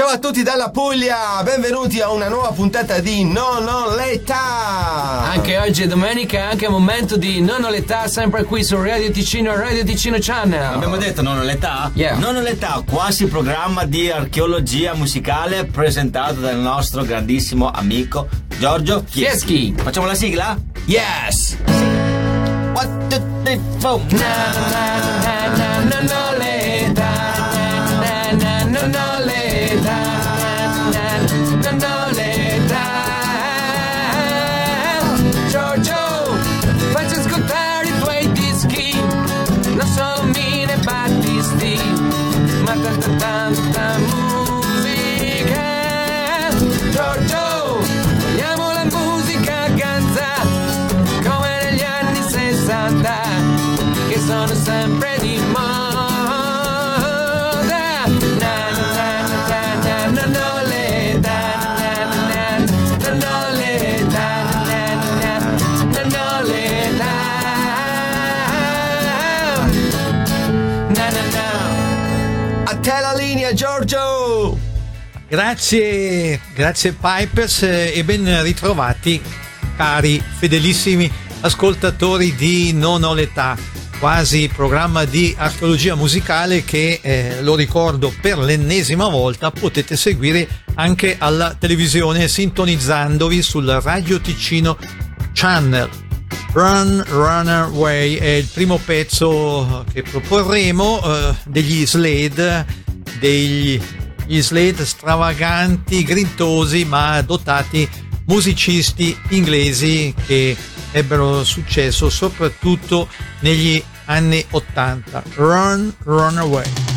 Ciao a tutti dalla Puglia, benvenuti a una nuova puntata di Non ho l'età. Anche oggi è domenica, è anche momento di Non ho l'età, sempre qui su Radio Ticino, Radio Ticino Channel. Abbiamo detto non ho l'età? Yeah. Non ho l'età, quasi programma di archeologia musicale presentato dal nostro grandissimo amico Giorgio Fieschi. Facciamo la sigla? Yes! One, two, three, Grazie, grazie Pipers eh, e ben ritrovati cari fedelissimi ascoltatori di Non ho l'età, quasi programma di archeologia musicale che eh, lo ricordo per l'ennesima volta potete seguire anche alla televisione sintonizzandovi sul Radio Ticino Channel. Run Runner Way è il primo pezzo che proporremo eh, degli Slade, degli gli Slade stravaganti, grintosi ma dotati musicisti inglesi che ebbero successo soprattutto negli anni 80. Run Run Away.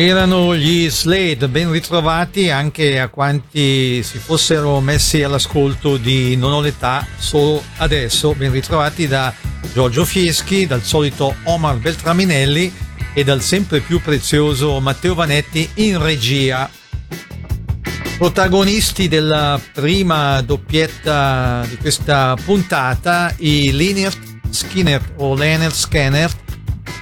Erano gli Slade, ben ritrovati anche a quanti si fossero messi all'ascolto di Non ho l'età solo adesso, ben ritrovati da Giorgio Fieschi, dal solito Omar Beltraminelli e dal sempre più prezioso Matteo Vanetti in regia. Protagonisti della prima doppietta di questa puntata, i Linear Skinner o Leonard Scanner,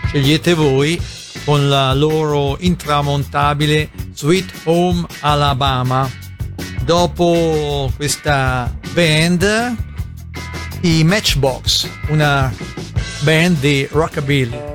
scegliete voi con la loro intramontabile Sweet Home Alabama. Dopo questa band, i Matchbox, una band di rockabilly.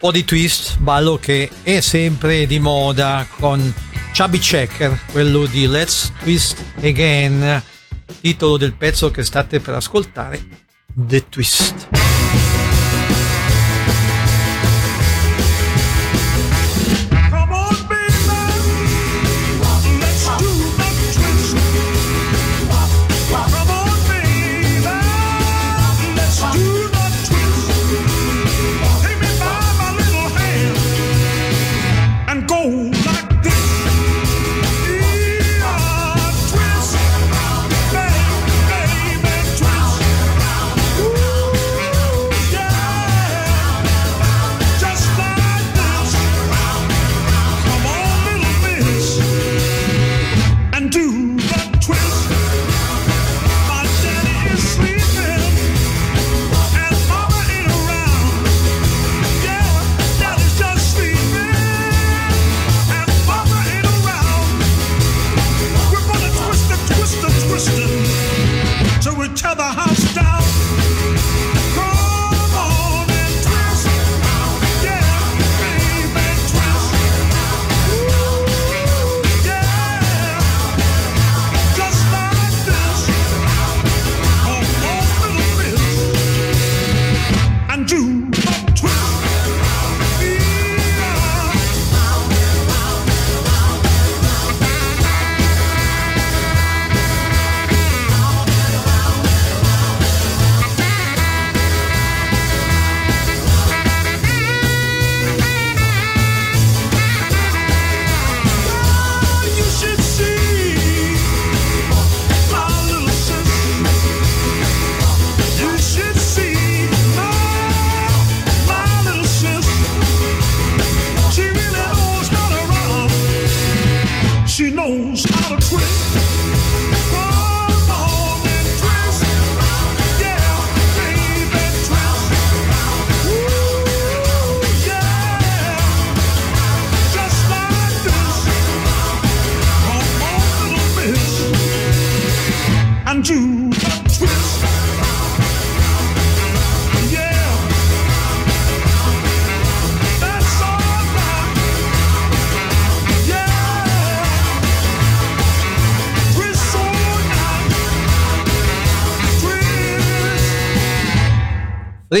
po' di twist, ballo che è sempre di moda con Chubby Checker, quello di Let's Twist Again, titolo del pezzo che state per ascoltare, The Twist.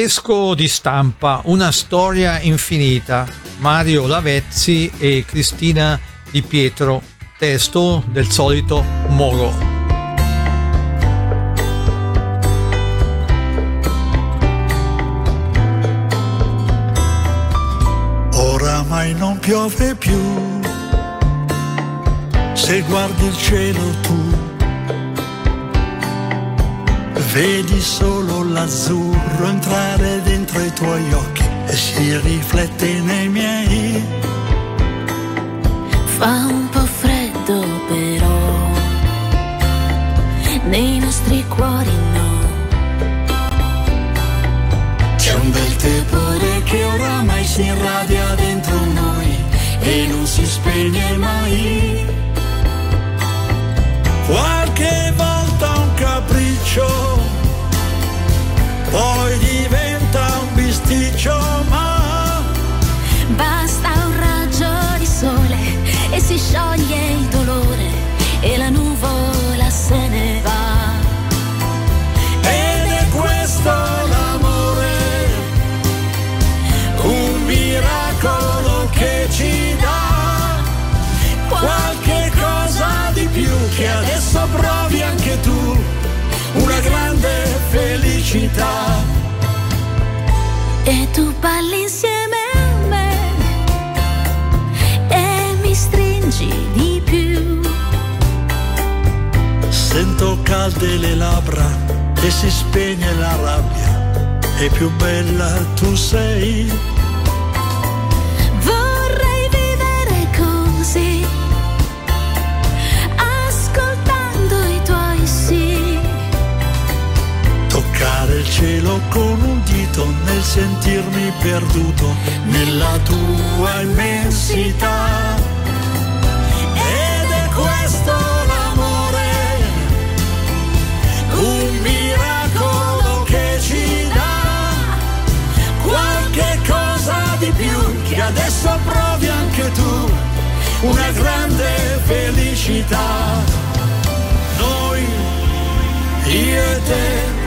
Fresco di stampa, una storia infinita. Mario Lavezzi e Cristina Di Pietro. Testo del solito Moro. Oramai non piove più, se guardi il cielo tu, vedi solo l'azzurro entrare dentro i tuoi occhi e si riflette nei miei. Fa un po' freddo però, nei nostri cuori no. C'è un bel tepore che oramai si irradia dentro noi e non si spegne mai. Un bisticcio, ma Basta un raggio di sole e si scioglie il dolore e la nuvola se ne va. ed è questo l'amore, un miracolo che ci dà qualche cosa di più che adesso provi anche tu, una grande felicità. E tu balli insieme a me e mi stringi di più. Sento calde le labbra e si spegne la rabbia, e più bella tu sei. Cielo con un dito nel sentirmi perduto nella tua immensità. Ed è questo l'amore, un miracolo che ci dà qualche cosa di più che adesso provi anche tu, una grande felicità. Noi, io e te.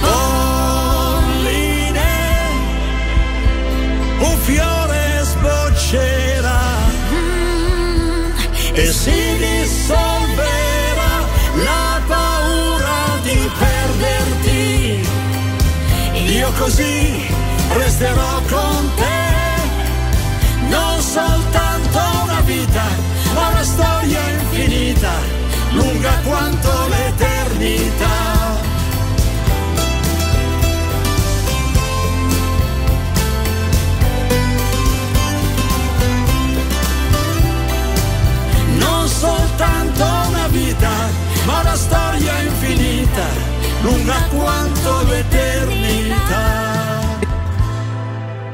Polline, un fiore sboccerà e si dissolverà la paura di perderti. Io così resterò con te, non soltanto una vita, ma una storia infinita, lunga quanto l'eternità. Vita, ma una storia infinita, lunga quanto l'eternità.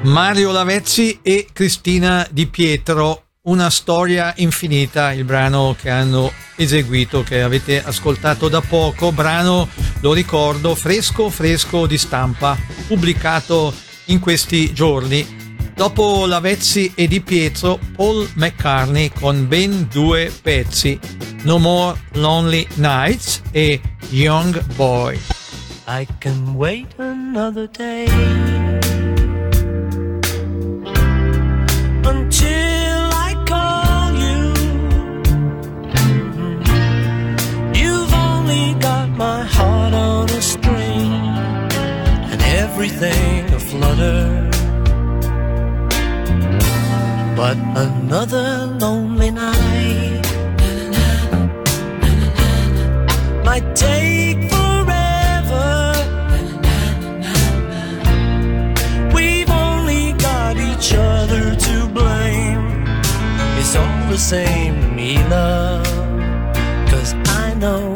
Mario Lavezzi e Cristina Di Pietro. Una storia infinita, il brano che hanno eseguito, che avete ascoltato da poco, brano, lo ricordo, fresco fresco di stampa, pubblicato in questi giorni. Dopo Lavezzi e Di Pietro, Paul McCartney con ben due pezzi, No More Lonely Nights e Young Boy. I can wait another day until I call you. You've only got my heart on a string and everything aflutter. But another lonely night might take forever. We've only got each other to blame. It's all the same to me, love. Cause I know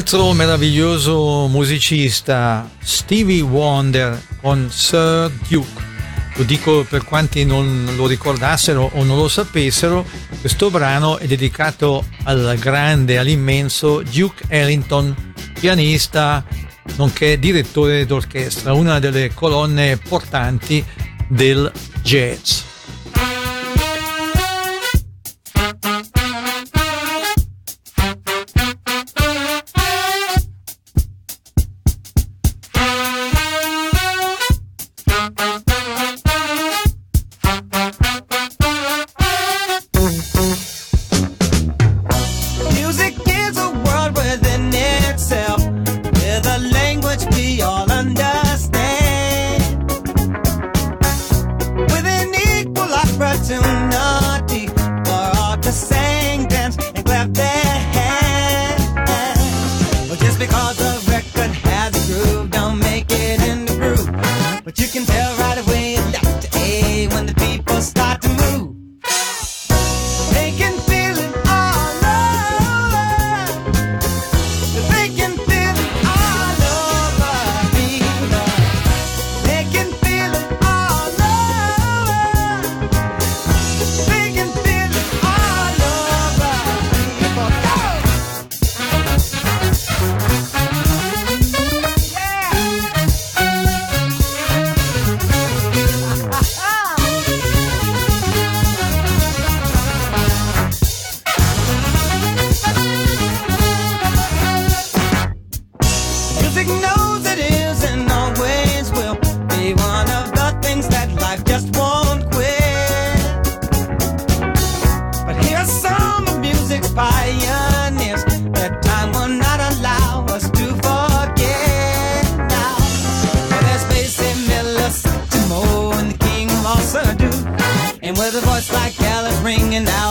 altro meraviglioso musicista, Stevie Wonder con Sir Duke. Lo dico per quanti non lo ricordassero o non lo sapessero, questo brano è dedicato al grande, all'immenso Duke Ellington, pianista nonché direttore d'orchestra, una delle colonne portanti del jazz. Now. out.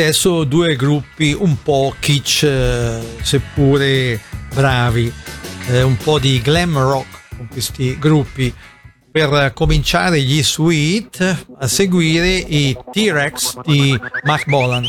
adesso due gruppi un po' kitsch, eh, seppure bravi, eh, un po' di glam rock con questi gruppi. Per cominciare gli Sweet, a seguire i T-Rex di Mark Bolan.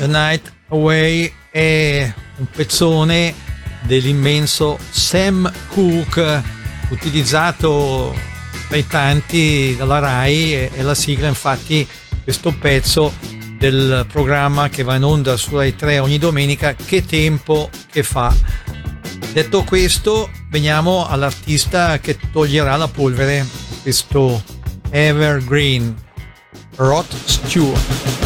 The Night Away è un pezzone dell'immenso Sam Cooke utilizzato dai tanti dalla RAI e, la sigla infatti questo pezzo del programma che va in onda su Rai 3 ogni domenica che tempo che fa. Detto questo veniamo all'artista che toglierà la polvere questo Evergreen Rod Stewart.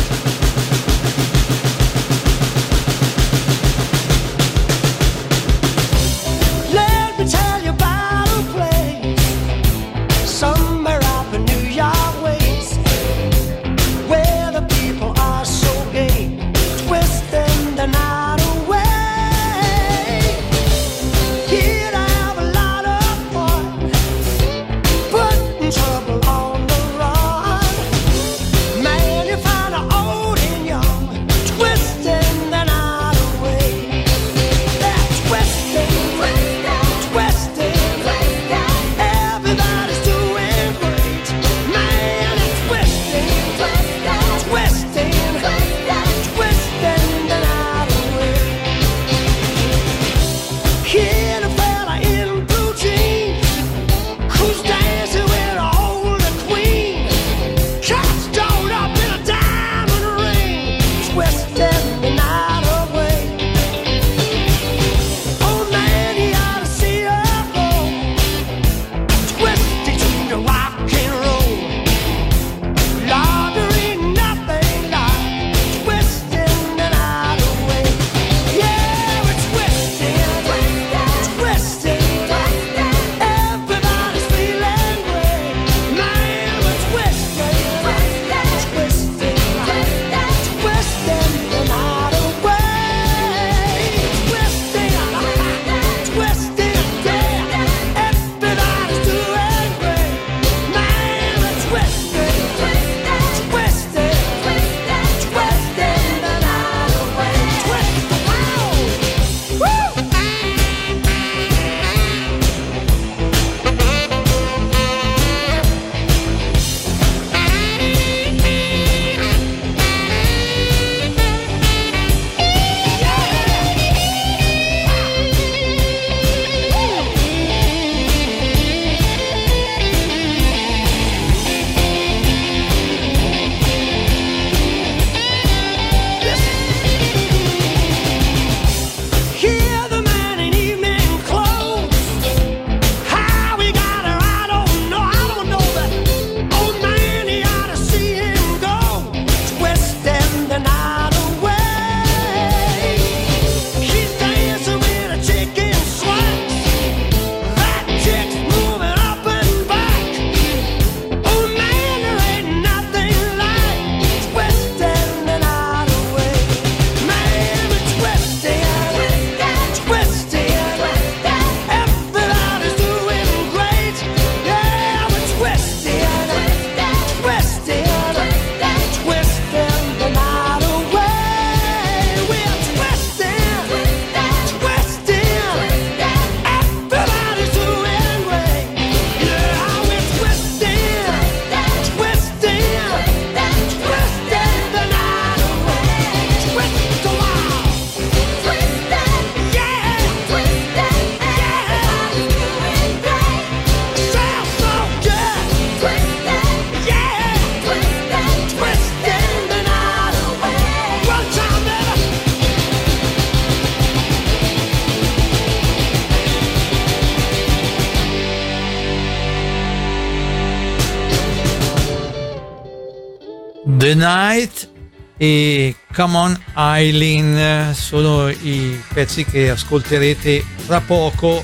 e Come On Eileen sono i pezzi che ascolterete tra poco.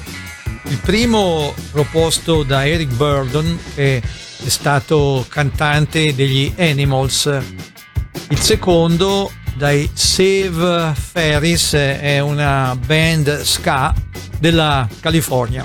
Il primo proposto da Eric Burdon che è stato cantante degli Animals. Il secondo dai Save Ferris è una band ska della California.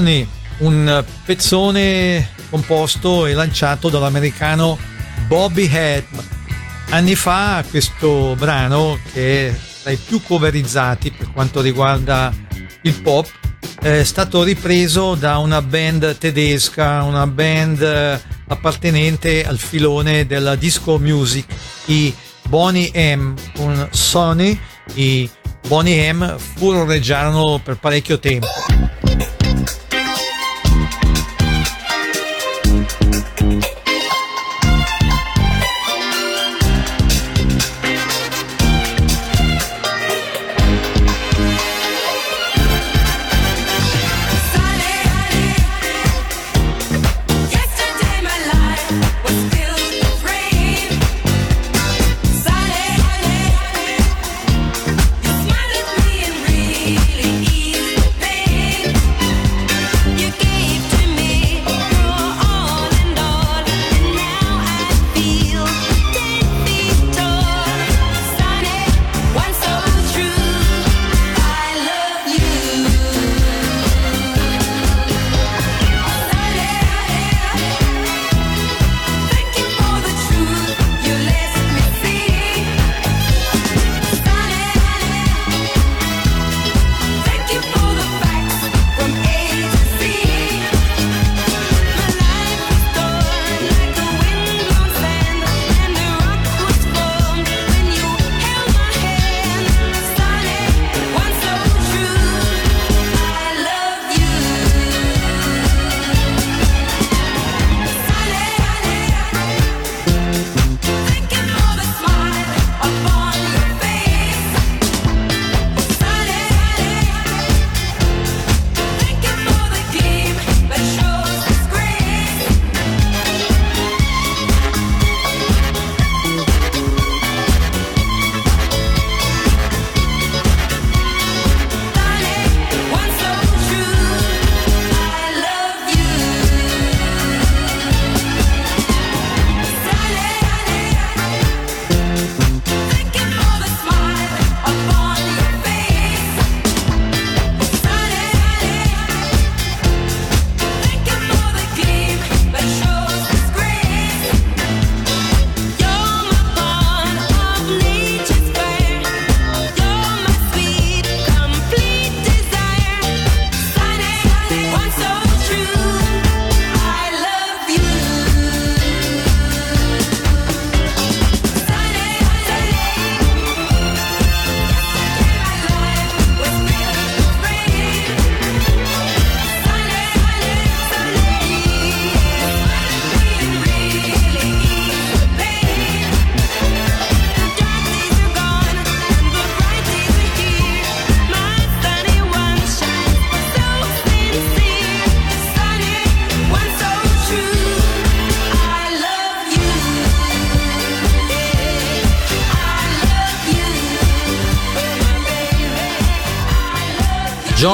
Sunny, un pezzone composto e lanciato dall'americano Bobby Head. Anni fa questo brano, che è tra i più coverizzati per quanto riguarda il pop, è stato ripreso da una band tedesca, una band appartenente al filone della disco music, i Bonnie M con Sony. I Bonnie M furoreggiarono per parecchio tempo.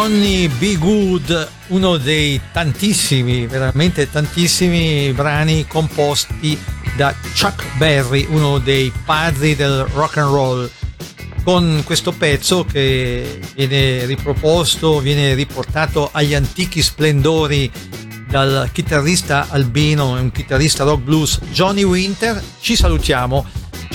Johnny B. Good, uno dei tantissimi, veramente tantissimi brani composti da Chuck Berry, uno dei padri del rock and roll. Con questo pezzo che viene riproposto, viene riportato agli antichi splendori dal chitarrista albino e un chitarrista rock blues Johnny Winter, ci salutiamo.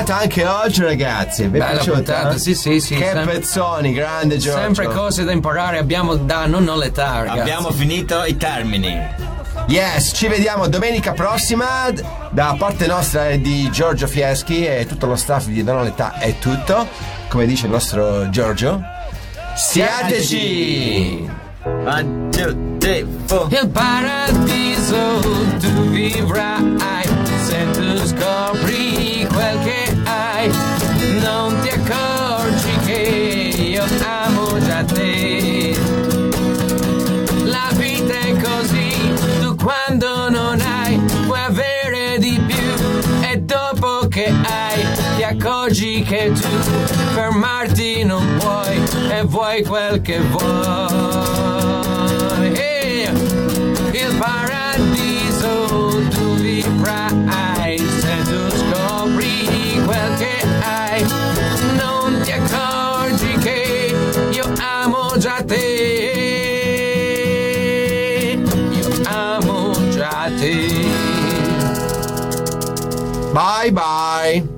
Puntata anche oggi, ragazzi. Vi è Bella piaciuta? puntata, sì, sì, sì. Che sempre- pezzoni, grande Giorgio. Sempre cose da imparare abbiamo da non ho l'età, ragazzi. Abbiamo finito i termini. Yes, ci vediamo domenica prossima. Da parte nostra e di Giorgio Fieschi e tutto lo staff di Non ho l'età è tutto. Come dice il nostro Giorgio. Siateci! One, two, three, four. Il paradiso tu vivrai se tu scopri che tu fermarti non puoi e vuoi quel che vuoi. Eh, Il paradiso tu vivrai se tu scopri quel che hai. Non ti accorgi che io amo già te. Io amo già te. Bye bye!